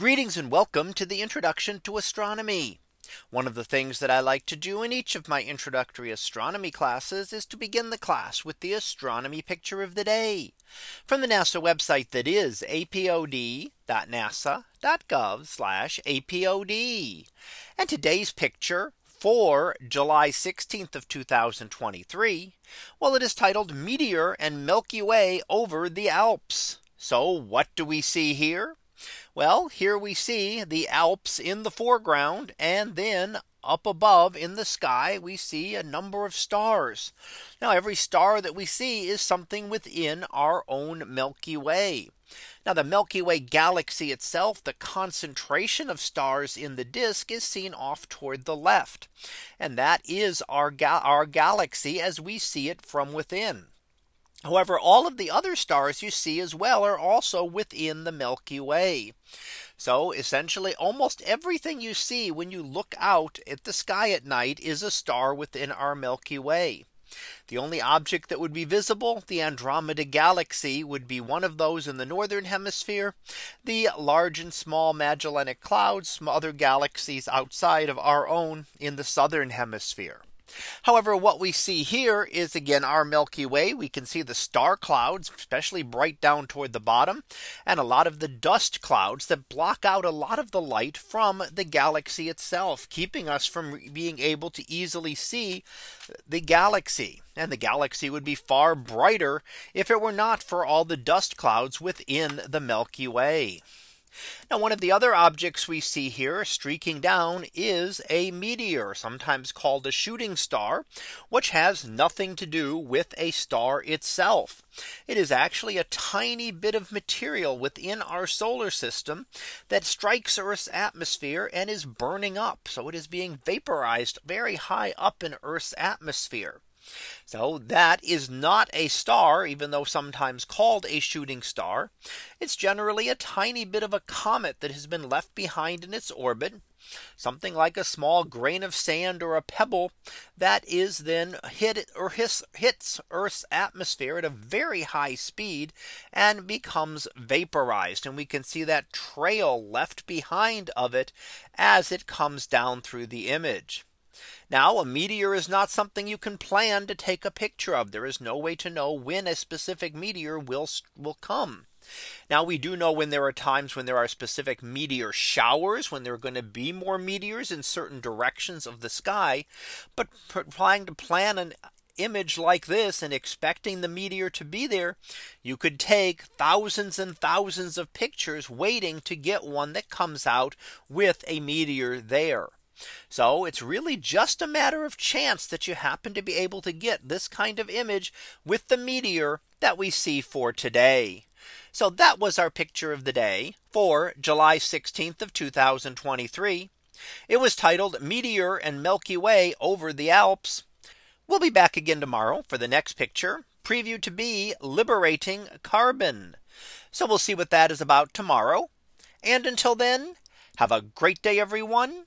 Greetings and welcome to the introduction to astronomy. One of the things that I like to do in each of my introductory astronomy classes is to begin the class with the astronomy picture of the day from the NASA website that is apod.nasa.gov apod. And today's picture for July 16th of 2023. Well, it is titled Meteor and Milky Way over the Alps. So what do we see here? Well, here we see the Alps in the foreground and then up above in the sky we see a number of stars. Now every star that we see is something within our own Milky Way. Now the Milky Way galaxy itself, the concentration of stars in the disk is seen off toward the left. And that is our, ga our galaxy as we see it from within. However, all of the other stars you see as well are also within the Milky Way. So essentially almost everything you see when you look out at the sky at night is a star within our Milky Way. The only object that would be visible, the Andromeda galaxy would be one of those in the northern hemisphere. The large and small Magellanic clouds, some other galaxies outside of our own in the southern hemisphere. However, what we see here is again our Milky Way. We can see the star clouds, especially bright down toward the bottom, and a lot of the dust clouds that block out a lot of the light from the galaxy itself, keeping us from being able to easily see the galaxy. And the galaxy would be far brighter if it were not for all the dust clouds within the Milky Way. Now one of the other objects we see here streaking down is a meteor sometimes called a shooting star which has nothing to do with a star itself. It is actually a tiny bit of material within our solar system that strikes Earth's atmosphere and is burning up. So it is being vaporized very high up in Earth's atmosphere. So that is not a star, even though sometimes called a shooting star. It's generally a tiny bit of a comet that has been left behind in its orbit. Something like a small grain of sand or a pebble that is then hit or hits, hits Earth's atmosphere at a very high speed and becomes vaporized. And we can see that trail left behind of it as it comes down through the image. Now a meteor is not something you can plan to take a picture of. There is no way to know when a specific meteor will will come. Now we do know when there are times when there are specific meteor showers when there are going to be more meteors in certain directions of the sky. But trying to plan an image like this and expecting the meteor to be there, you could take thousands and thousands of pictures waiting to get one that comes out with a meteor there. So it's really just a matter of chance that you happen to be able to get this kind of image with the meteor that we see for today. So that was our picture of the day for July 16th of 2023. It was titled Meteor and Milky Way over the Alps. We'll be back again tomorrow for the next picture preview to be liberating carbon. So we'll see what that is about tomorrow. And until then, have a great day, everyone